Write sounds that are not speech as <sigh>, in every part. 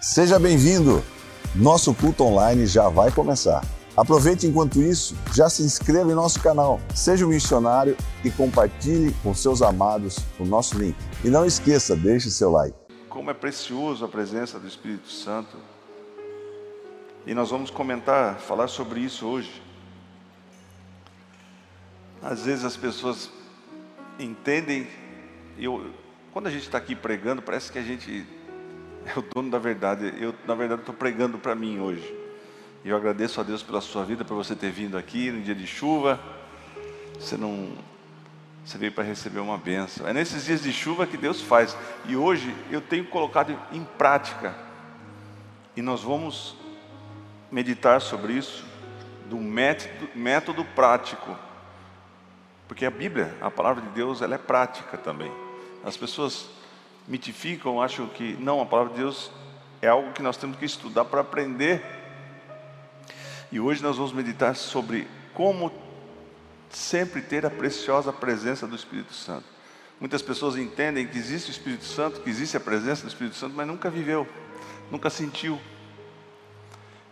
Seja bem-vindo! Nosso culto online já vai começar. Aproveite enquanto isso, já se inscreva em nosso canal, seja um missionário e compartilhe com seus amados o nosso link. E não esqueça, deixe seu like. Como é precioso a presença do Espírito Santo. E nós vamos comentar, falar sobre isso hoje. Às vezes as pessoas entendem, eu, quando a gente está aqui pregando, parece que a gente é o dono da verdade. Eu, na verdade, estou pregando para mim hoje. E eu agradeço a Deus pela sua vida, por você ter vindo aqui no dia de chuva. Você não. Você veio para receber uma benção. É nesses dias de chuva que Deus faz. E hoje eu tenho colocado em prática. E nós vamos meditar sobre isso, do método, método prático. Porque a Bíblia, a palavra de Deus, ela é prática também. As pessoas mitificam, acham que não, a palavra de Deus é algo que nós temos que estudar para aprender. E hoje nós vamos meditar sobre como sempre ter a preciosa presença do Espírito Santo. Muitas pessoas entendem que existe o Espírito Santo, que existe a presença do Espírito Santo, mas nunca viveu, nunca sentiu.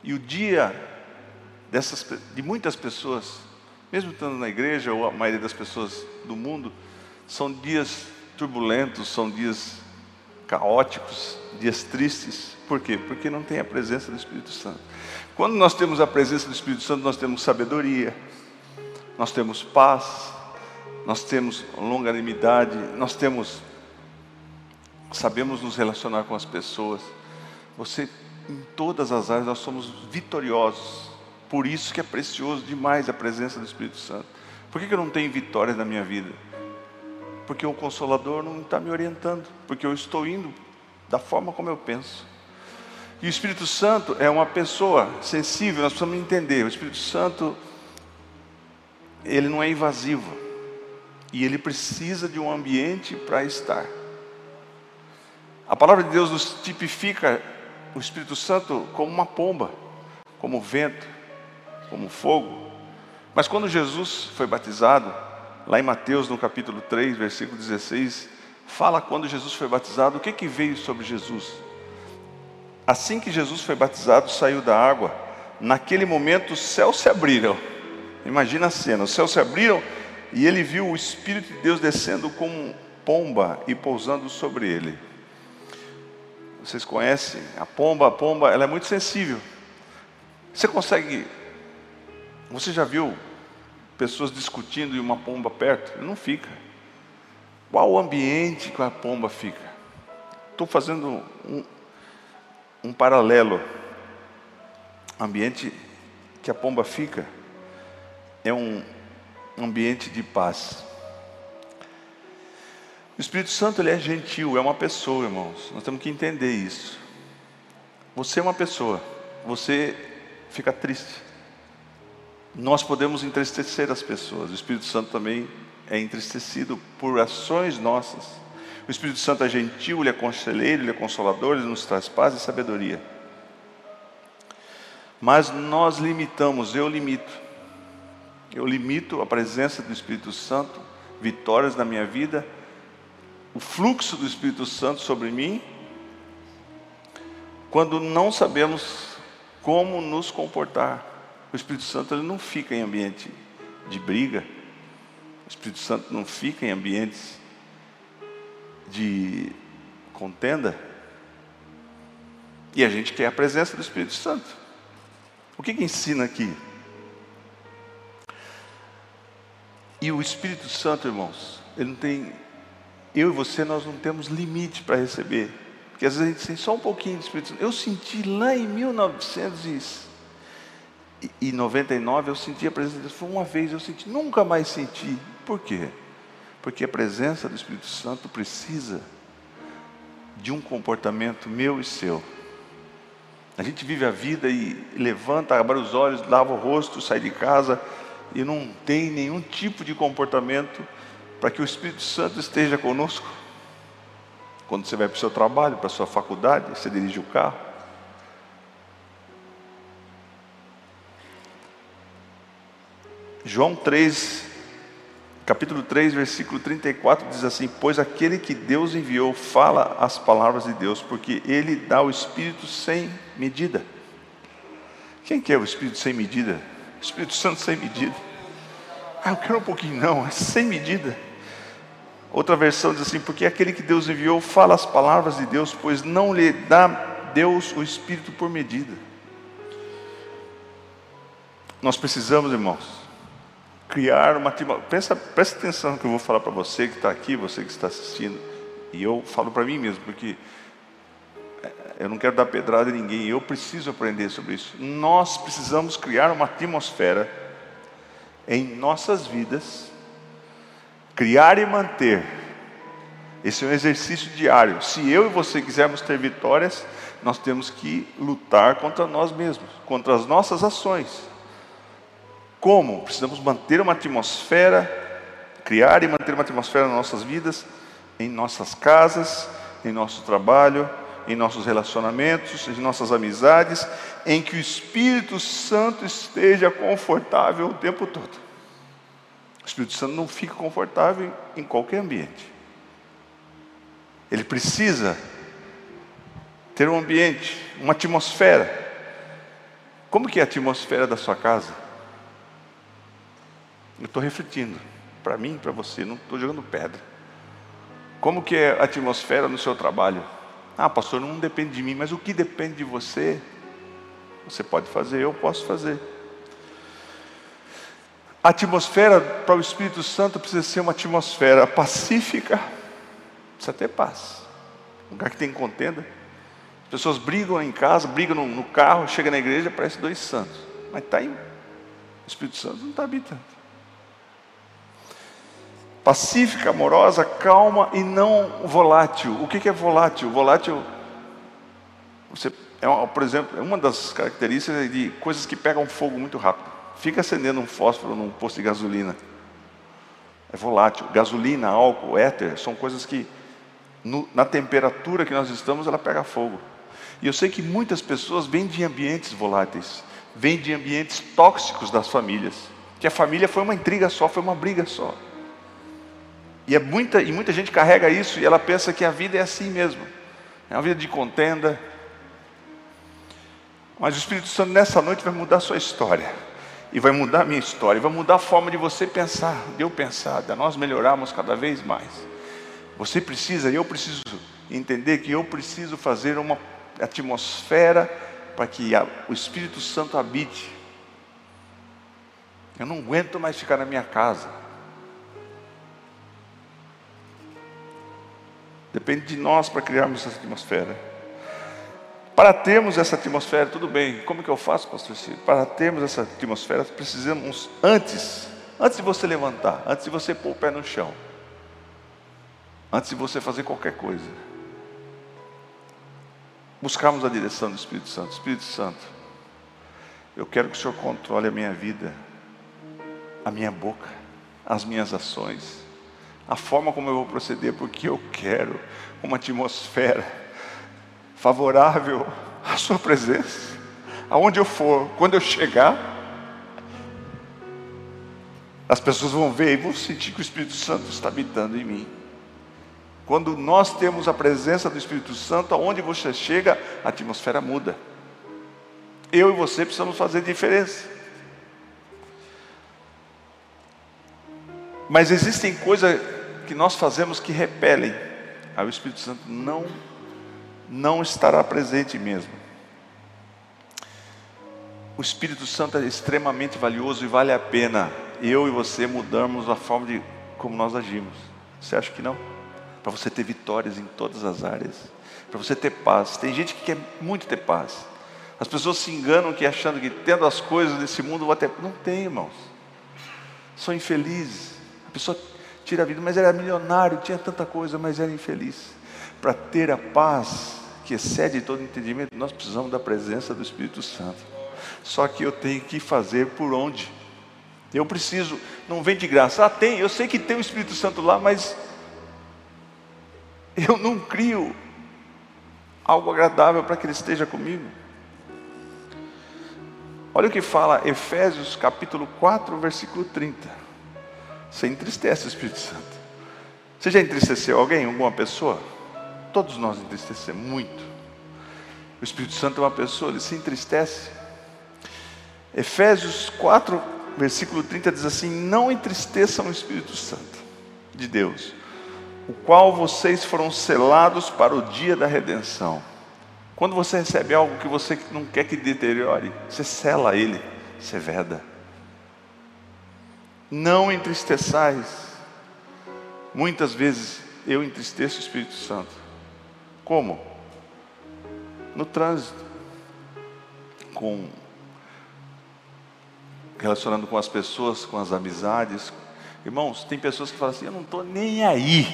E o dia dessas, de muitas pessoas, mesmo estando na igreja, ou a maioria das pessoas do mundo, são dias turbulentos, são dias caóticos, dias tristes. Por quê? Porque não tem a presença do Espírito Santo. Quando nós temos a presença do Espírito Santo, nós temos sabedoria, nós temos paz, nós temos longanimidade, nós temos sabemos nos relacionar com as pessoas. Você em todas as áreas nós somos vitoriosos. Por isso que é precioso demais a presença do Espírito Santo. Por que, eu não tenho vitórias na minha vida? Porque o consolador não está me orientando, porque eu estou indo da forma como eu penso. E o Espírito Santo é uma pessoa sensível, nós precisamos entender. O Espírito Santo, ele não é invasivo, e ele precisa de um ambiente para estar. A palavra de Deus nos tipifica o Espírito Santo como uma pomba, como vento, como fogo. Mas quando Jesus foi batizado, lá em Mateus, no capítulo 3, versículo 16, fala quando Jesus foi batizado, o que, que veio sobre Jesus? Assim que Jesus foi batizado, saiu da água, naquele momento os céus se abriram. Imagina a cena: os céus se abriram e ele viu o Espírito de Deus descendo como pomba e pousando sobre ele. Vocês conhecem a pomba? A pomba ela é muito sensível. Você consegue. Você já viu pessoas discutindo e uma pomba perto? Não fica. Qual o ambiente que a pomba fica? Estou fazendo um, um paralelo. O ambiente que a pomba fica é um ambiente de paz. O Espírito Santo ele é gentil, é uma pessoa, irmãos. Nós temos que entender isso. Você é uma pessoa, você fica triste nós podemos entristecer as pessoas. O Espírito Santo também é entristecido por ações nossas. O Espírito Santo é gentil, ele é conselheiro, ele é consolador, ele nos traz paz e sabedoria. Mas nós limitamos, eu limito. Eu limito a presença do Espírito Santo, vitórias na minha vida, o fluxo do Espírito Santo sobre mim, quando não sabemos como nos comportar. O Espírito Santo não fica em ambiente de briga. O Espírito Santo não fica em ambientes de contenda. E a gente quer a presença do Espírito Santo. O que, que ensina aqui? E o Espírito Santo, irmãos, ele não tem. Eu e você, nós não temos limite para receber. Porque às vezes a gente sente só um pouquinho de Espírito Santo. Eu senti lá em 1900 e 99 eu senti a presença de Deus. Foi uma vez eu senti, nunca mais senti. Por quê? Porque a presença do Espírito Santo precisa de um comportamento meu e seu. A gente vive a vida e levanta, abre os olhos, lava o rosto, sai de casa e não tem nenhum tipo de comportamento para que o Espírito Santo esteja conosco. Quando você vai para o seu trabalho, para a sua faculdade, você dirige o carro, João 3, capítulo 3, versículo 34 diz assim: Pois aquele que Deus enviou fala as palavras de Deus, porque ele dá o Espírito sem medida. Quem quer o Espírito sem medida? O Espírito Santo sem medida. Ah, eu quero um pouquinho, não, é sem medida. Outra versão diz assim: Porque aquele que Deus enviou fala as palavras de Deus, pois não lhe dá Deus o Espírito por medida. Nós precisamos, irmãos, criar uma pensa, presta atenção no que eu vou falar para você que está aqui, você que está assistindo, e eu falo para mim mesmo, porque é, eu não quero dar pedrada em ninguém, eu preciso aprender sobre isso. Nós precisamos criar uma atmosfera em nossas vidas, criar e manter. Esse é um exercício diário. Se eu e você quisermos ter vitórias, nós temos que lutar contra nós mesmos, contra as nossas ações. Como? Precisamos manter uma atmosfera, criar e manter uma atmosfera nas nossas vidas, em nossas casas, em nosso trabalho, em nossos relacionamentos, em nossas amizades, em que o Espírito Santo esteja confortável o tempo todo. O Espírito Santo não fica confortável em qualquer ambiente. Ele precisa ter um ambiente, uma atmosfera. Como que é a atmosfera da sua casa? Eu estou refletindo, para mim, para você, não estou jogando pedra. Como que é a atmosfera no seu trabalho? Ah, pastor, não depende de mim, mas o que depende de você, você pode fazer, eu posso fazer. A atmosfera para o Espírito Santo precisa ser uma atmosfera pacífica, precisa ter paz. Um lugar que tem contenda. As pessoas brigam em casa, brigam no, no carro, chega na igreja, parece dois santos. Mas está aí. O Espírito Santo não está habitando pacífica, amorosa, calma e não volátil. O que é volátil? Volátil, você, é uma, por exemplo, é uma das características de coisas que pegam fogo muito rápido. Fica acendendo um fósforo num posto de gasolina. É volátil. Gasolina, álcool, éter, são coisas que no, na temperatura que nós estamos, ela pega fogo. E eu sei que muitas pessoas vêm de ambientes voláteis, vêm de ambientes tóxicos das famílias. Que a família foi uma intriga só, foi uma briga só. E, é muita, e muita gente carrega isso e ela pensa que a vida é assim mesmo. É uma vida de contenda. Mas o Espírito Santo nessa noite vai mudar a sua história. E vai mudar a minha história. Vai mudar a forma de você pensar, de eu pensar, de nós melhorarmos cada vez mais. Você precisa, e eu preciso entender que eu preciso fazer uma atmosfera para que a, o Espírito Santo habite. Eu não aguento mais ficar na minha casa. Depende de nós para criarmos essa atmosfera. Para termos essa atmosfera, tudo bem, como que eu faço, pastor Ciro? Para termos essa atmosfera, precisamos antes, antes de você levantar, antes de você pôr o pé no chão, antes de você fazer qualquer coisa, buscarmos a direção do Espírito Santo. Espírito Santo, eu quero que o Senhor controle a minha vida, a minha boca, as minhas ações a forma como eu vou proceder, porque eu quero uma atmosfera favorável à Sua presença, aonde eu for, quando eu chegar, as pessoas vão ver e vão sentir que o Espírito Santo está habitando em mim. Quando nós temos a presença do Espírito Santo, aonde você chega, a atmosfera muda. Eu e você precisamos fazer diferença. Mas existem coisas que nós fazemos que repelem, aí o Espírito Santo não, não estará presente mesmo. O Espírito Santo é extremamente valioso e vale a pena eu e você mudarmos a forma de como nós agimos. Você acha que não? Para você ter vitórias em todas as áreas, para você ter paz. Tem gente que quer muito ter paz. As pessoas se enganam que achando que tendo as coisas desse mundo vai ter. Não tem, irmãos. São infelizes. A pessoa tira a vida, mas era milionário, tinha tanta coisa, mas era infeliz. Para ter a paz que excede todo entendimento, nós precisamos da presença do Espírito Santo. Só que eu tenho que fazer por onde? Eu preciso, não vem de graça. Ah, tem, eu sei que tem o Espírito Santo lá, mas eu não crio algo agradável para que ele esteja comigo. Olha o que fala Efésios capítulo 4, versículo 30. Você entristece o Espírito Santo. Você já entristeceu alguém, alguma pessoa? Todos nós entristecemos muito. O Espírito Santo é uma pessoa, ele se entristece. Efésios 4, versículo 30 diz assim: Não entristeçam o Espírito Santo de Deus, o qual vocês foram selados para o dia da redenção. Quando você recebe algo que você não quer que deteriore, você sela ele, você veda. Não entristeçais. Muitas vezes eu entristeço o Espírito Santo. Como? No trânsito. Com relacionando com as pessoas, com as amizades. Irmãos, tem pessoas que falam assim: eu não estou nem aí.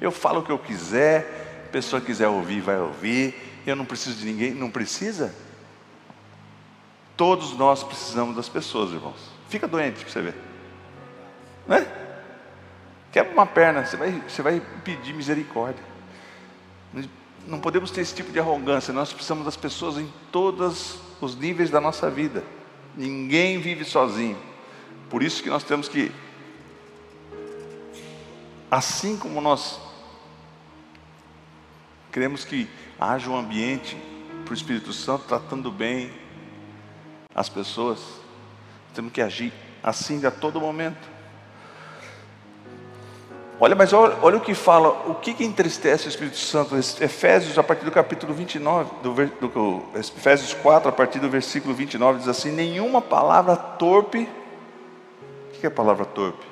Eu falo o que eu quiser, a pessoa quiser ouvir, vai ouvir. Eu não preciso de ninguém. Não precisa? Todos nós precisamos das pessoas, irmãos. Fica doente para você ver. Né? Quebra uma perna, você vai, você vai pedir misericórdia. Não podemos ter esse tipo de arrogância. Nós precisamos das pessoas em todos os níveis da nossa vida. Ninguém vive sozinho. Por isso que nós temos que, assim como nós queremos que haja um ambiente para o Espírito Santo tratando bem as pessoas, temos que agir assim a todo momento. Olha, mas olha, olha, o que fala, o que, que entristece o Espírito Santo? Efésios, a partir do capítulo 29, do, do, Efésios 4, a partir do versículo 29, diz assim: Nenhuma palavra torpe. O que é palavra torpe?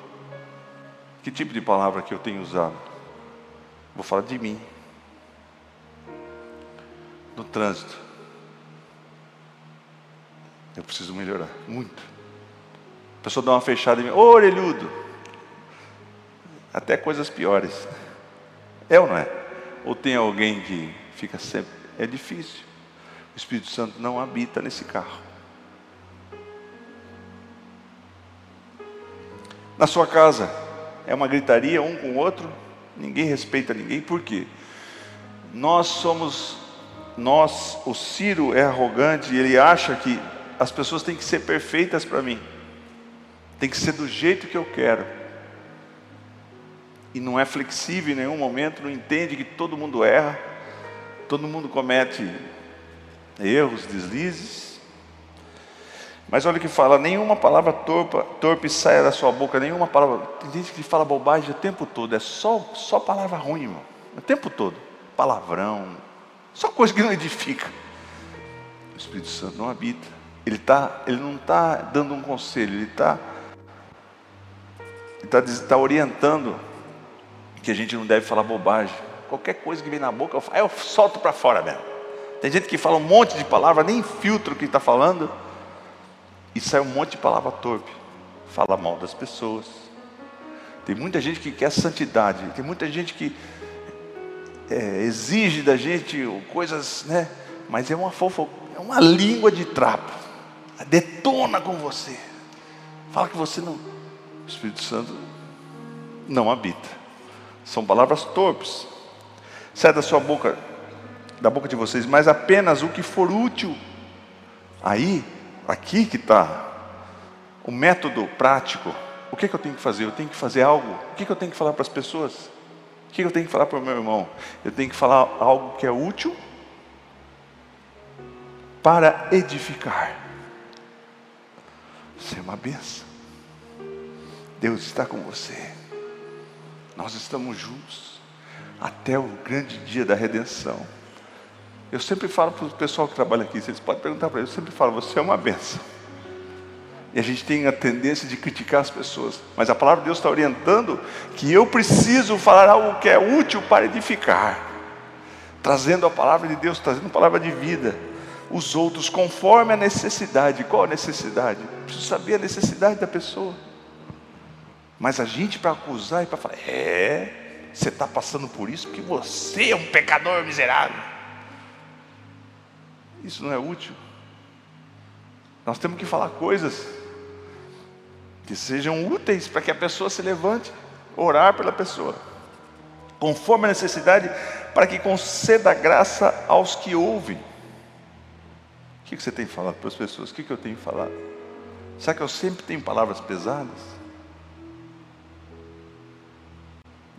Que tipo de palavra que eu tenho usado? Vou falar de mim. No trânsito. Eu preciso melhorar, muito. A pessoa dá uma fechada em mim, ô orelhudo até coisas piores. É ou não é? Ou tem alguém que fica sempre. É difícil. O Espírito Santo não habita nesse carro. Na sua casa, é uma gritaria um com o outro, ninguém respeita ninguém, por quê? Nós somos, nós, o Ciro é arrogante ele acha que as pessoas têm que ser perfeitas para mim, tem que ser do jeito que eu quero e não é flexível em nenhum momento, não entende que todo mundo erra, todo mundo comete erros, deslizes. Mas olha o que fala: nenhuma palavra torpa, torpe saia da sua boca, nenhuma palavra. Tem gente que fala bobagem o tempo todo, é só, só palavra ruim, irmão. O tempo todo. Palavrão, só coisa que não edifica. O Espírito Santo não habita. Ele, tá, ele não está dando um conselho, ele está ele tá, tá orientando que a gente não deve falar bobagem. Qualquer coisa que vem na boca, eu, eu solto para fora mesmo. Tem gente que fala um monte de palavra, nem filtra o que está falando, e sai um monte de palavra torpe. Fala mal das pessoas. Tem muita gente que quer santidade, tem muita gente que é, exige da gente coisas, né? Mas é uma fofa, é uma língua de trapo. Detona com você. Fala que você não. O Espírito Santo não habita. São palavras torpes. Sai da sua boca, da boca de vocês, mas apenas o que for útil. Aí, aqui que está o método prático. O que, que eu tenho que fazer? Eu tenho que fazer algo. O que, que eu tenho que falar para as pessoas? O que, que eu tenho que falar para o meu irmão? Eu tenho que falar algo que é útil para edificar. Você é uma benção. Deus está com você. Nós estamos juntos até o grande dia da redenção. Eu sempre falo para o pessoal que trabalha aqui, vocês podem perguntar para eles, eu sempre falo, você é uma benção. E a gente tem a tendência de criticar as pessoas, mas a palavra de Deus está orientando que eu preciso falar algo que é útil para edificar, trazendo a palavra de Deus, trazendo a palavra de vida. Os outros, conforme a necessidade. Qual a necessidade? Preciso saber a necessidade da pessoa. Mas a gente para acusar e para falar, é, você está passando por isso porque você é um pecador miserável. Isso não é útil. Nós temos que falar coisas que sejam úteis para que a pessoa se levante, orar pela pessoa, conforme a necessidade, para que conceda graça aos que ouvem. O que você tem falado para as pessoas? O que eu tenho falado? Será que eu sempre tenho palavras pesadas?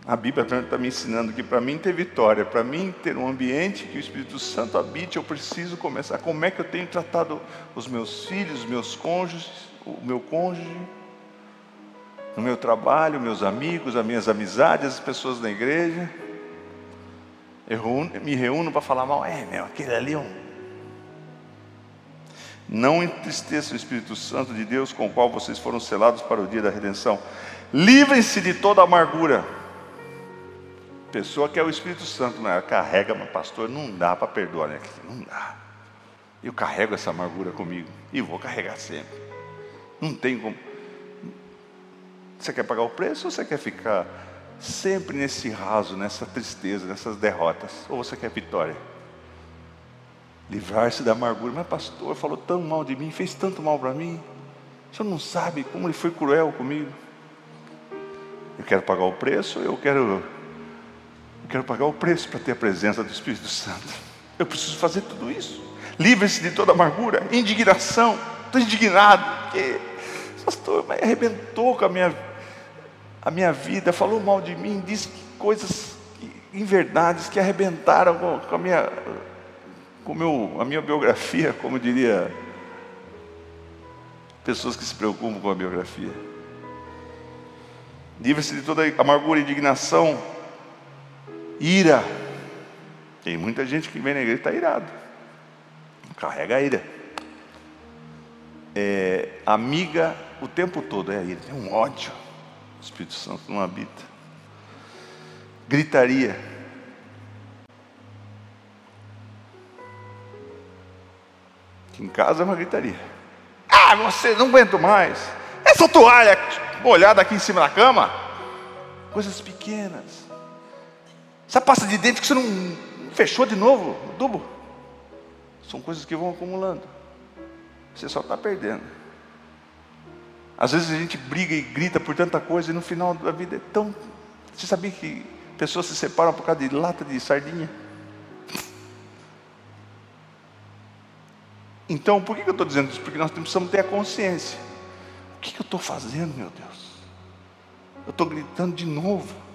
A Bíblia está me ensinando que para mim ter vitória, para mim ter um ambiente que o Espírito Santo habite, eu preciso começar. Como é que eu tenho tratado os meus filhos, os meus cônjuges, o meu cônjuge, no meu trabalho, meus amigos, as minhas amizades, as pessoas da igreja. Eu me reúno para falar mal, é meu, aquele ali é um. Não entristeça o Espírito Santo de Deus com o qual vocês foram selados para o dia da redenção. Livrem-se de toda amargura pessoa que é o Espírito Santo, né? carrega, mas pastor, não dá para perdoar, né? Não dá. Eu carrego essa amargura comigo e vou carregar sempre. Não tem como. Você quer pagar o preço ou você quer ficar sempre nesse raso, nessa tristeza, nessas derrotas? Ou você quer vitória? Livrar-se da amargura. Mas pastor falou tão mal de mim, fez tanto mal para mim. O senhor não sabe como ele foi cruel comigo. Eu quero pagar o preço, eu quero eu quero pagar o preço para ter a presença do Espírito Santo. Eu preciso fazer tudo isso. Livre-se de toda amargura, indignação. Estou indignado, porque pastor arrebentou com a minha, a minha vida, falou mal de mim, disse coisas inverdades que arrebentaram com, com a minha, com meu, a minha biografia, como diria pessoas que se preocupam com a biografia. Livre-se de toda amargura e indignação, Ira. Tem muita gente que vem na igreja e está irado. Carrega a ira. É, amiga o tempo todo é a ira. Tem um ódio. O Espírito Santo não habita. Gritaria. Aqui em casa é uma gritaria. Ah, você não aguento mais. Essa toalha molhada aqui em cima da cama. Coisas pequenas. Essa pasta de dente que você não fechou de novo, o tubo. São coisas que vão acumulando. Você só está perdendo. Às vezes a gente briga e grita por tanta coisa e no final da vida é tão. Você sabia que pessoas se separam por causa de lata de sardinha? Então, por que eu estou dizendo isso? Porque nós precisamos ter a consciência. O que eu estou fazendo, meu Deus? Eu estou gritando de novo.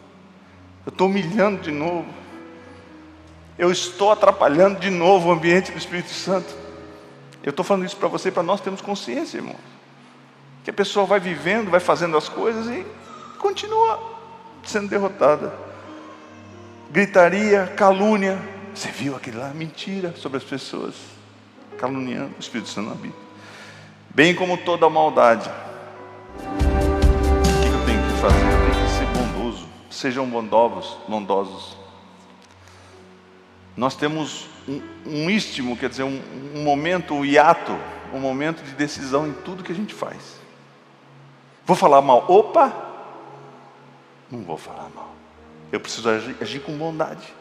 Eu estou humilhando de novo. Eu estou atrapalhando de novo o ambiente do Espírito Santo. Eu estou falando isso para você, para nós termos consciência, irmão. Que a pessoa vai vivendo, vai fazendo as coisas e continua sendo derrotada. Gritaria, calúnia. Você viu aquele lá? Mentira sobre as pessoas. Caluniando, o Espírito Santo habita. Bem como toda maldade. O que eu tenho que fazer? Sejam bondosos, bondosos. Nós temos um, um istmo, quer dizer, um, um momento, um hiato, um momento de decisão em tudo que a gente faz. Vou falar mal? Opa! Não vou falar mal. Eu preciso agir, agir com bondade.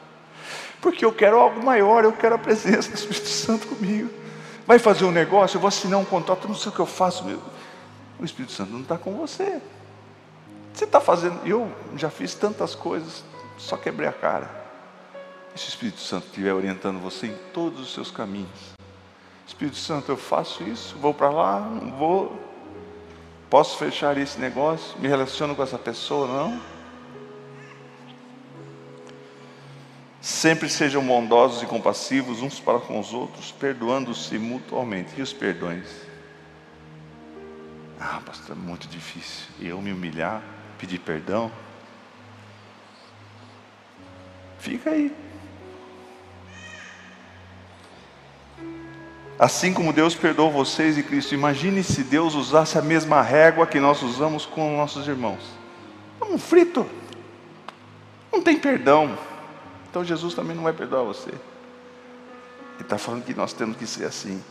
Porque eu quero algo maior, eu quero a presença do Espírito Santo comigo. Vai fazer um negócio, eu vou assinar um contrato, não sei o que eu faço. Meu. O Espírito Santo não está com você. Você está fazendo, eu já fiz tantas coisas, só quebrei a cara. E se o Espírito Santo estiver orientando você em todos os seus caminhos, Espírito Santo, eu faço isso, vou para lá, não vou, posso fechar esse negócio, me relaciono com essa pessoa, não? Sempre sejam bondosos e compassivos uns para com os outros, perdoando-se mutuamente. E os perdões? Ah, pastor, é muito difícil. Eu me humilhar, pedir perdão. Fica aí. Assim como Deus perdoou vocês e Cristo, imagine se Deus usasse a mesma régua que nós usamos com nossos irmãos. É um frito. Não tem perdão. Então Jesus também não vai perdoar você. Ele está falando que nós temos que ser assim.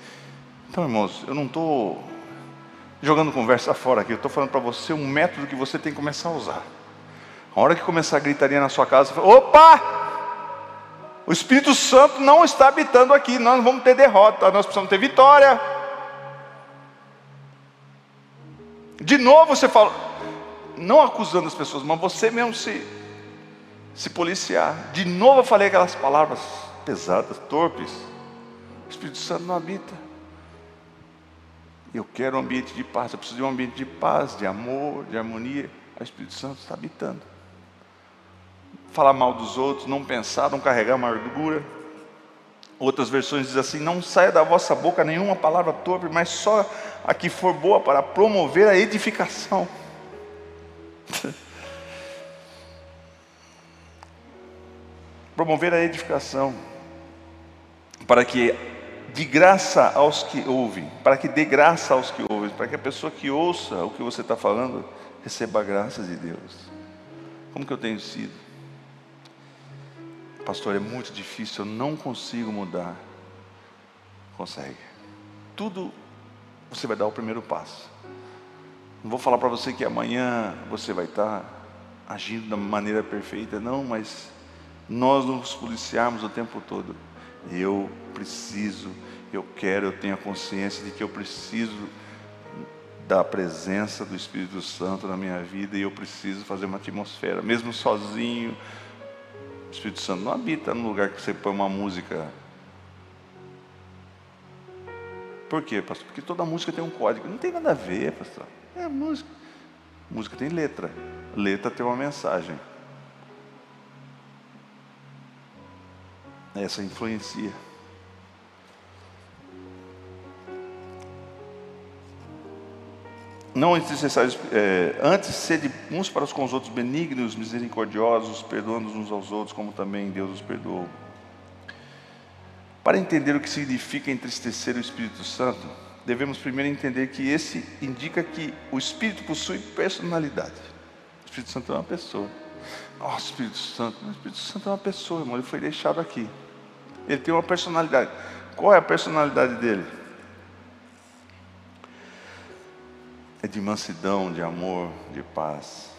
Então, irmãos, eu não estou jogando conversa fora aqui, eu estou falando para você um método que você tem que começar a usar. A hora que começar a gritaria na sua casa, fala, opa! O Espírito Santo não está habitando aqui, nós vamos ter derrota, nós precisamos ter vitória. De novo você fala, não acusando as pessoas, mas você mesmo se, se policiar. De novo eu falei aquelas palavras pesadas, torpes. O Espírito Santo não habita. Eu quero um ambiente de paz, eu preciso de um ambiente de paz, de amor, de harmonia. O Espírito Santo está habitando. falar mal dos outros, não pensar, não carregar amargura. Outras versões dizem assim: Não saia da vossa boca nenhuma palavra torpe, mas só a que for boa para promover a edificação. <laughs> promover a edificação, para que de graça aos que ouvem, para que dê graça aos que ouvem, para que a pessoa que ouça o que você está falando receba graças de Deus. Como que eu tenho sido? Pastor, é muito difícil, eu não consigo mudar. Consegue. Tudo você vai dar o primeiro passo. Não vou falar para você que amanhã você vai estar agindo da maneira perfeita, não, mas nós nos policiarmos o tempo todo. Eu preciso, eu quero, eu tenho a consciência de que eu preciso da presença do Espírito Santo na minha vida e eu preciso fazer uma atmosfera, mesmo sozinho. O Espírito Santo não habita no lugar que você põe uma música. Por quê, pastor? Porque toda música tem um código. Não tem nada a ver, pastor. É música. Música tem letra. Letra tem uma mensagem. Essa influencia. Não é necessário, é, antes sede uns para os com os outros benignos, misericordiosos, perdoando uns aos outros, como também Deus os perdoou. Para entender o que significa entristecer o Espírito Santo, devemos primeiro entender que esse indica que o Espírito possui personalidade. O Espírito Santo é uma pessoa. Nossa, Espírito Santo, o Espírito Santo é uma pessoa, irmão, ele foi deixado aqui. Ele tem uma personalidade. Qual é a personalidade dele? é de mansidão, de amor, de paz.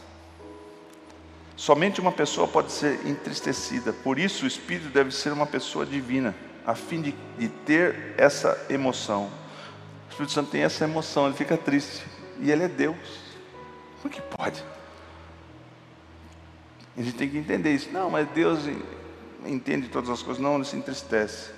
Somente uma pessoa pode ser entristecida, por isso o Espírito deve ser uma pessoa divina, a fim de, de ter essa emoção. O Espírito Santo tem essa emoção, ele fica triste, e ele é Deus. Como que pode? A gente tem que entender isso. Não, mas Deus entende todas as coisas. Não, ele se entristece.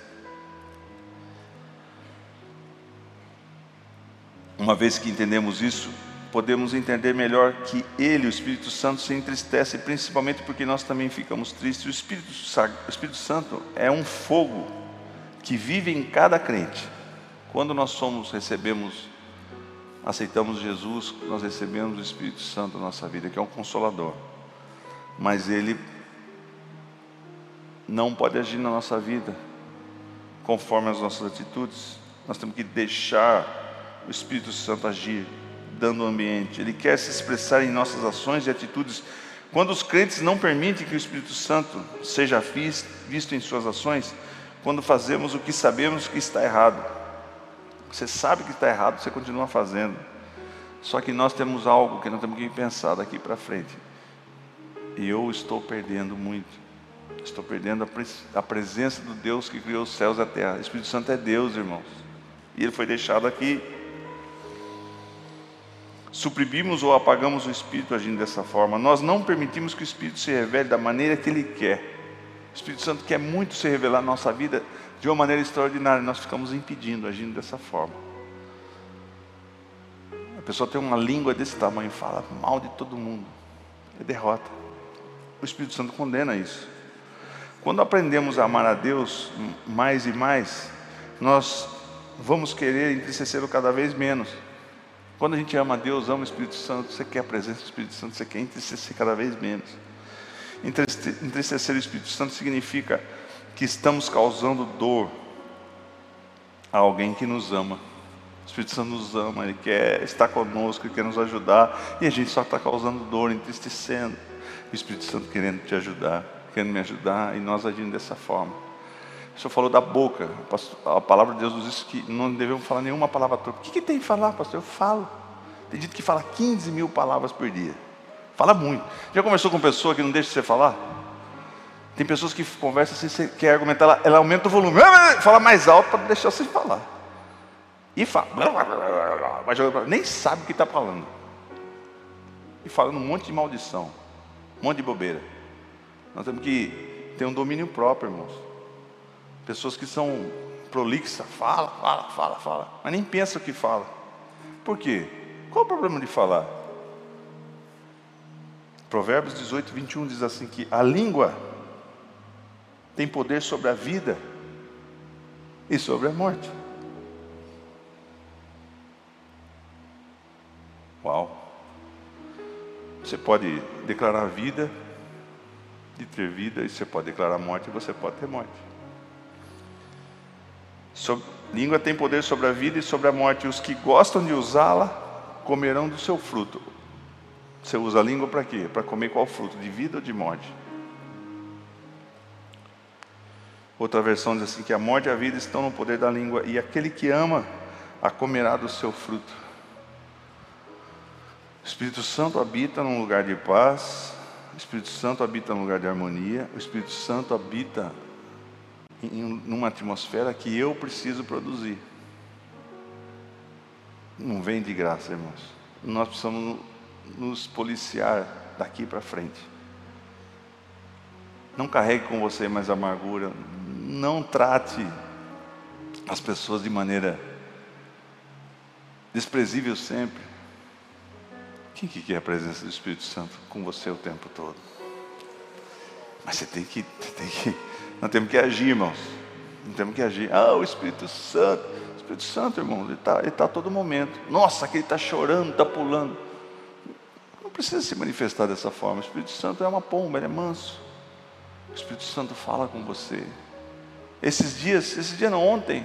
Uma vez que entendemos isso, podemos entender melhor que Ele, o Espírito Santo, se entristece, principalmente porque nós também ficamos tristes. O Espírito, o Espírito Santo é um fogo que vive em cada crente. Quando nós somos, recebemos, aceitamos Jesus, nós recebemos o Espírito Santo na nossa vida, que é um consolador. Mas Ele não pode agir na nossa vida conforme as nossas atitudes. Nós temos que deixar o Espírito Santo agir, dando o ambiente. Ele quer se expressar em nossas ações e atitudes. Quando os crentes não permitem que o Espírito Santo seja visto em suas ações, quando fazemos o que sabemos que está errado. Você sabe que está errado, você continua fazendo. Só que nós temos algo que nós temos que pensar daqui para frente. E eu estou perdendo muito. Estou perdendo a presença do Deus que criou os céus e a terra. O Espírito Santo é Deus, irmãos. E ele foi deixado aqui suprimimos ou apagamos o Espírito agindo dessa forma. Nós não permitimos que o Espírito se revele da maneira que Ele quer. O Espírito Santo quer muito se revelar na nossa vida de uma maneira extraordinária. Nós ficamos impedindo, agindo dessa forma. A pessoa tem uma língua desse tamanho, fala mal de todo mundo. É derrota. O Espírito Santo condena isso. Quando aprendemos a amar a Deus mais e mais, nós vamos querer entristecê-lo cada vez menos. Quando a gente ama a Deus, ama o Espírito Santo, você quer a presença do Espírito Santo, você quer entristecer cada vez menos. Entristecer o Espírito Santo significa que estamos causando dor a alguém que nos ama. O Espírito Santo nos ama, Ele quer estar conosco, Ele quer nos ajudar, e a gente só está causando dor, entristecendo. O Espírito Santo querendo te ajudar, querendo me ajudar, e nós agindo dessa forma. O senhor falou da boca. A palavra de Deus nos diz que não devemos falar nenhuma palavra torpe. O que, que tem que falar, pastor? Eu falo. Tem gente que fala 15 mil palavras por dia. Fala muito. Já conversou com pessoa que não deixa você falar? Tem pessoas que conversam assim, você quer argumentar, ela, ela aumenta o volume, fala mais alto para deixar você falar. E fala, mas nem sabe o que está falando. E falando um monte de maldição, um monte de bobeira. Nós temos que ter um domínio próprio, irmãos. Pessoas que são prolixas, fala, fala, fala, fala, mas nem pensa o que fala. Por quê? Qual o problema de falar? Provérbios 18, 21 diz assim: que a língua tem poder sobre a vida e sobre a morte. Uau! Você pode declarar vida de ter vida, e você pode declarar morte, e você pode ter morte. Sobre, língua tem poder sobre a vida e sobre a morte, e os que gostam de usá-la comerão do seu fruto. Você usa a língua para quê? Para comer qual fruto? De vida ou de morte? Outra versão diz assim: que a morte e a vida estão no poder da língua, e aquele que ama a comerá do seu fruto. O Espírito Santo habita num lugar de paz, o Espírito Santo habita num lugar de harmonia, o Espírito Santo habita em uma atmosfera que eu preciso produzir. Não vem de graça, irmãos. Nós precisamos nos policiar daqui para frente. Não carregue com você mais amargura. Não trate as pessoas de maneira desprezível sempre. Quem que quer a presença do Espírito Santo com você o tempo todo? Mas você tem que, tem que, nós temos que agir, irmãos. Não temos que agir. Ah, o Espírito Santo, o Espírito Santo, irmão, ele está ele tá a todo momento. Nossa, que ele está chorando, está pulando. Não precisa se manifestar dessa forma. O Espírito Santo é uma pomba, ele é manso. O Espírito Santo fala com você. Esses dias, esse dia não, ontem,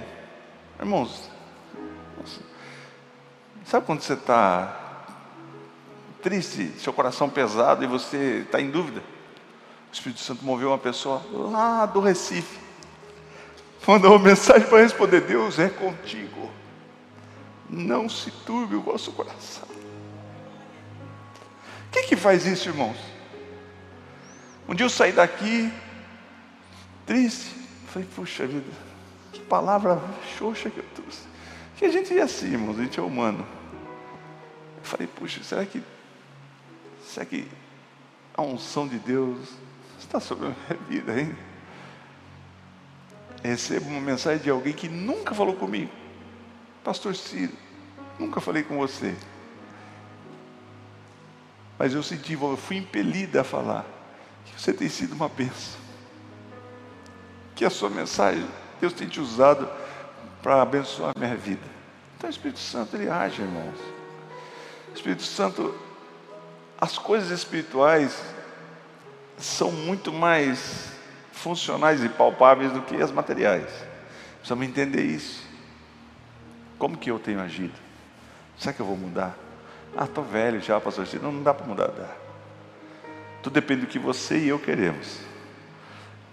irmãos, nossa, sabe quando você está triste, seu coração pesado e você está em dúvida. O Espírito Santo moveu uma pessoa lá do Recife. Mandou uma mensagem para responder: Deus é contigo. Não se turbe o vosso coração. Quem que faz isso, irmãos? Um dia eu saí daqui, triste. Falei, puxa vida, que palavra xoxa que eu trouxe. Que a gente é assim, irmãos, a gente é humano. Eu falei, puxa, será que Será que a unção de Deus está sobre a minha vida, hein? Recebo uma mensagem de alguém que nunca falou comigo. Pastor Ciro, nunca falei com você. Mas eu senti, eu fui impelida a falar que você tem sido uma bênção. Que a sua mensagem, Deus tem te usado para abençoar a minha vida. Então o Espírito Santo, ele age, irmãos. O Espírito Santo, as coisas espirituais são muito mais funcionais e palpáveis do que as materiais. Precisamos entender isso. Como que eu tenho agido? Será que eu vou mudar? Ah, estou velho já, pastor. Não, não dá para mudar. Dá. Tudo depende do que você e eu queremos.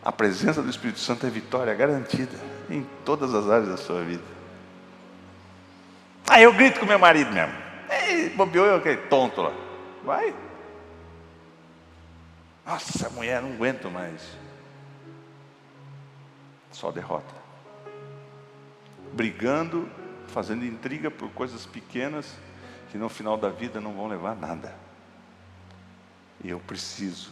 A presença do Espírito Santo é vitória garantida em todas as áreas da sua vida. Ah, eu grito com meu marido mesmo. Ei, bobeou eu aquele tonto lá. Vai. Nossa, mulher, não aguento mais. Só derrota. Brigando, fazendo intriga por coisas pequenas que no final da vida não vão levar nada. E eu preciso,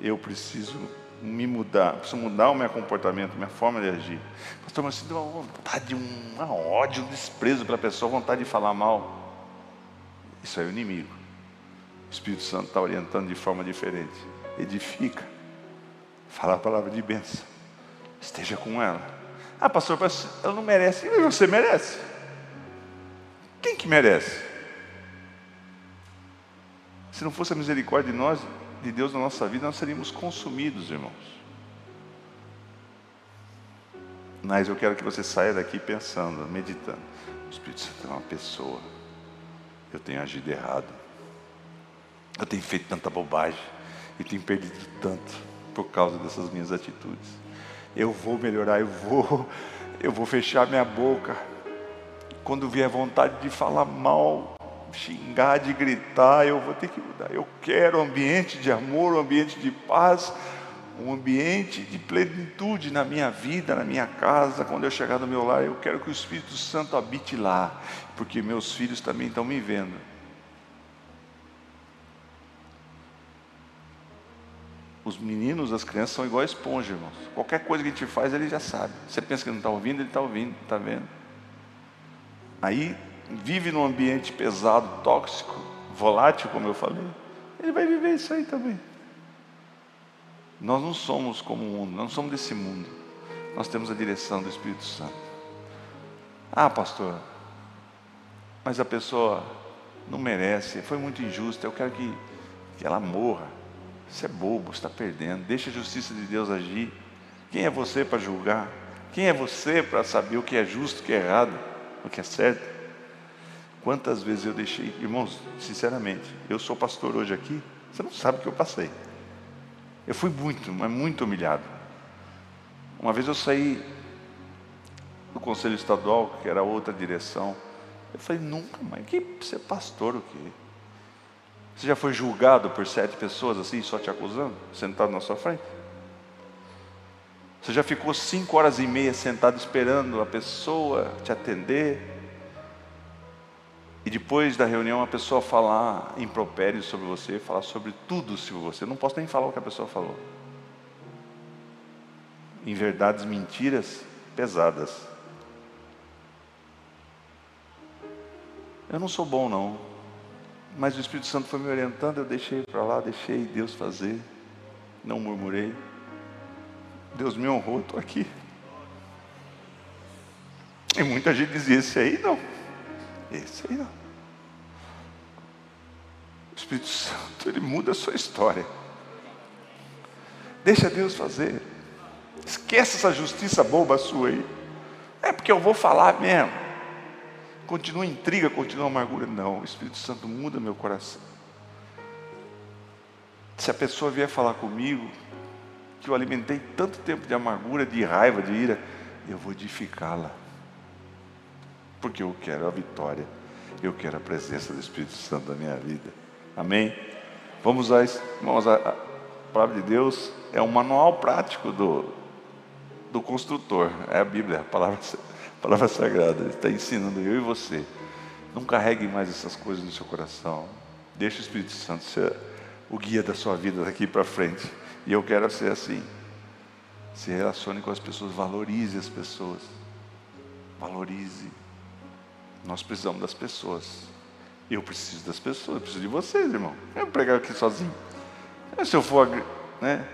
eu preciso me mudar, preciso mudar o meu comportamento, minha forma de agir. Pastor, mas sinto uma vontade, um ódio, um desprezo para a pessoa, vontade de falar mal. Isso é o inimigo. Espírito Santo está orientando de forma diferente. Edifica. Fala a palavra de bênção. Esteja com ela. Ah, pastor, ela não merece. E você merece? Quem que merece? Se não fosse a misericórdia de nós, de Deus na nossa vida, nós seríamos consumidos, irmãos. Mas eu quero que você saia daqui pensando, meditando. O Espírito Santo é uma pessoa. Eu tenho agido errado. Eu tenho feito tanta bobagem e tenho perdido tanto por causa dessas minhas atitudes. Eu vou melhorar, eu vou, <laughs> eu vou fechar minha boca. Quando vier vontade de falar mal, xingar, de gritar, eu vou ter que mudar. Eu quero um ambiente de amor, um ambiente de paz, um ambiente de plenitude na minha vida, na minha casa. Quando eu chegar no meu lar, eu quero que o Espírito Santo habite lá, porque meus filhos também estão me vendo. Os meninos, as crianças são igual a esponja, irmãos. Qualquer coisa que a gente faz, ele já sabe. Você pensa que não está ouvindo, ele está ouvindo, está vendo. Aí vive num ambiente pesado, tóxico, volátil, como eu falei. ele vai viver isso aí também. Nós não somos como o mundo, não somos desse mundo. Nós temos a direção do Espírito Santo. Ah, pastor, mas a pessoa não merece, foi muito injusta, eu quero que, que ela morra. Você é bobo, está perdendo. Deixa a justiça de Deus agir. Quem é você para julgar? Quem é você para saber o que é justo, o que é errado, o que é certo? Quantas vezes eu deixei, irmãos, sinceramente, eu sou pastor hoje aqui, você não sabe o que eu passei. Eu fui muito, mas muito humilhado. Uma vez eu saí do conselho estadual, que era outra direção. Eu falei, nunca mais, que ser pastor o quê? Você já foi julgado por sete pessoas assim, só te acusando, sentado na sua frente? Você já ficou cinco horas e meia sentado esperando a pessoa te atender? E depois da reunião a pessoa falar impropérios sobre você, falar sobre tudo sobre você. Eu não posso nem falar o que a pessoa falou. Em verdades, mentiras pesadas. Eu não sou bom não, mas o Espírito Santo foi me orientando, eu deixei para lá, deixei Deus fazer, não murmurei. Deus me honrou, estou aqui. E muita gente dizia: esse aí não, esse aí não. O Espírito Santo, ele muda a sua história. Deixa Deus fazer. Esquece essa justiça boba sua aí. É porque eu vou falar mesmo continua intriga, continua amargura. Não, o Espírito Santo muda meu coração. Se a pessoa vier falar comigo, que eu alimentei tanto tempo de amargura, de raiva, de ira, eu vou edificá-la. Porque eu quero a vitória, eu quero a presença do Espírito Santo na minha vida. Amém? Vamos isso, irmãos, a, a palavra de Deus é um manual prático do, do construtor, é a Bíblia, a palavra palavra sagrada, está ensinando eu e você. Não carregue mais essas coisas no seu coração. Deixe o Espírito Santo ser o guia da sua vida daqui para frente. E eu quero ser assim. Se relacione com as pessoas, valorize as pessoas. Valorize. Nós precisamos das pessoas. Eu preciso das pessoas, eu preciso de vocês, irmão. Eu pregar aqui sozinho. Se eu for né,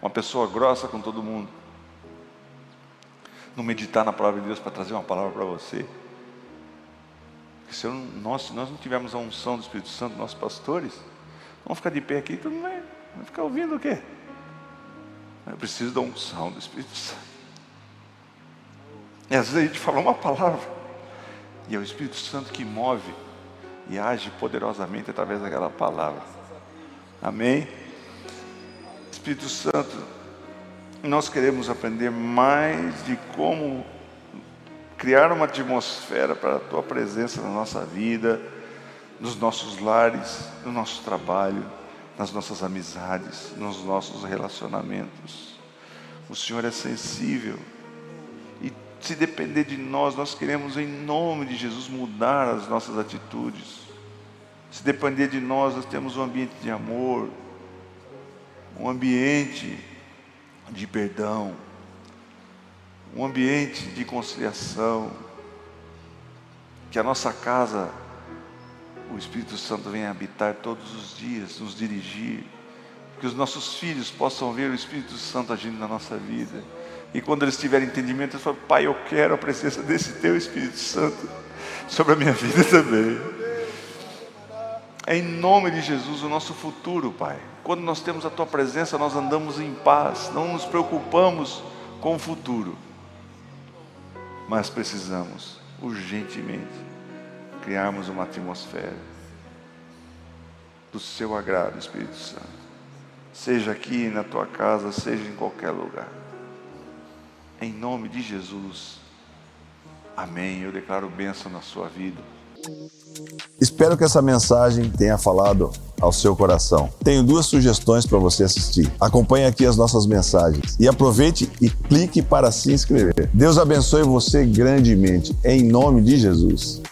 uma pessoa grossa com todo mundo, não meditar na palavra de Deus para trazer uma palavra para você. Se eu, nós, nós não tivermos a unção do Espírito Santo, nossos pastores, vamos ficar de pé aqui, mundo vai, vai ficar ouvindo o quê? Eu preciso da unção do Espírito Santo. E às vezes a gente fala uma palavra, e é o Espírito Santo que move e age poderosamente através daquela palavra. Amém? Espírito Santo, nós queremos aprender mais de como criar uma atmosfera para a tua presença na nossa vida, nos nossos lares, no nosso trabalho, nas nossas amizades, nos nossos relacionamentos. O Senhor é sensível e se depender de nós, nós queremos em nome de Jesus mudar as nossas atitudes. Se depender de nós, nós temos um ambiente de amor, um ambiente de perdão, um ambiente de conciliação, que a nossa casa, o Espírito Santo venha habitar todos os dias, nos dirigir, que os nossos filhos possam ver o Espírito Santo agindo na nossa vida. E quando eles tiverem entendimento, eles falam, Pai, eu quero a presença desse Teu Espírito Santo sobre a minha <laughs> vida também. É em nome de Jesus o nosso futuro, Pai. Quando nós temos a tua presença, nós andamos em paz, não nos preocupamos com o futuro. Mas precisamos urgentemente criarmos uma atmosfera do seu agrado, Espírito Santo. Seja aqui na tua casa, seja em qualquer lugar. Em nome de Jesus. Amém. Eu declaro bênção na sua vida. Espero que essa mensagem tenha falado ao seu coração. Tenho duas sugestões para você assistir. Acompanhe aqui as nossas mensagens e aproveite e clique para se inscrever. Deus abençoe você grandemente, em nome de Jesus.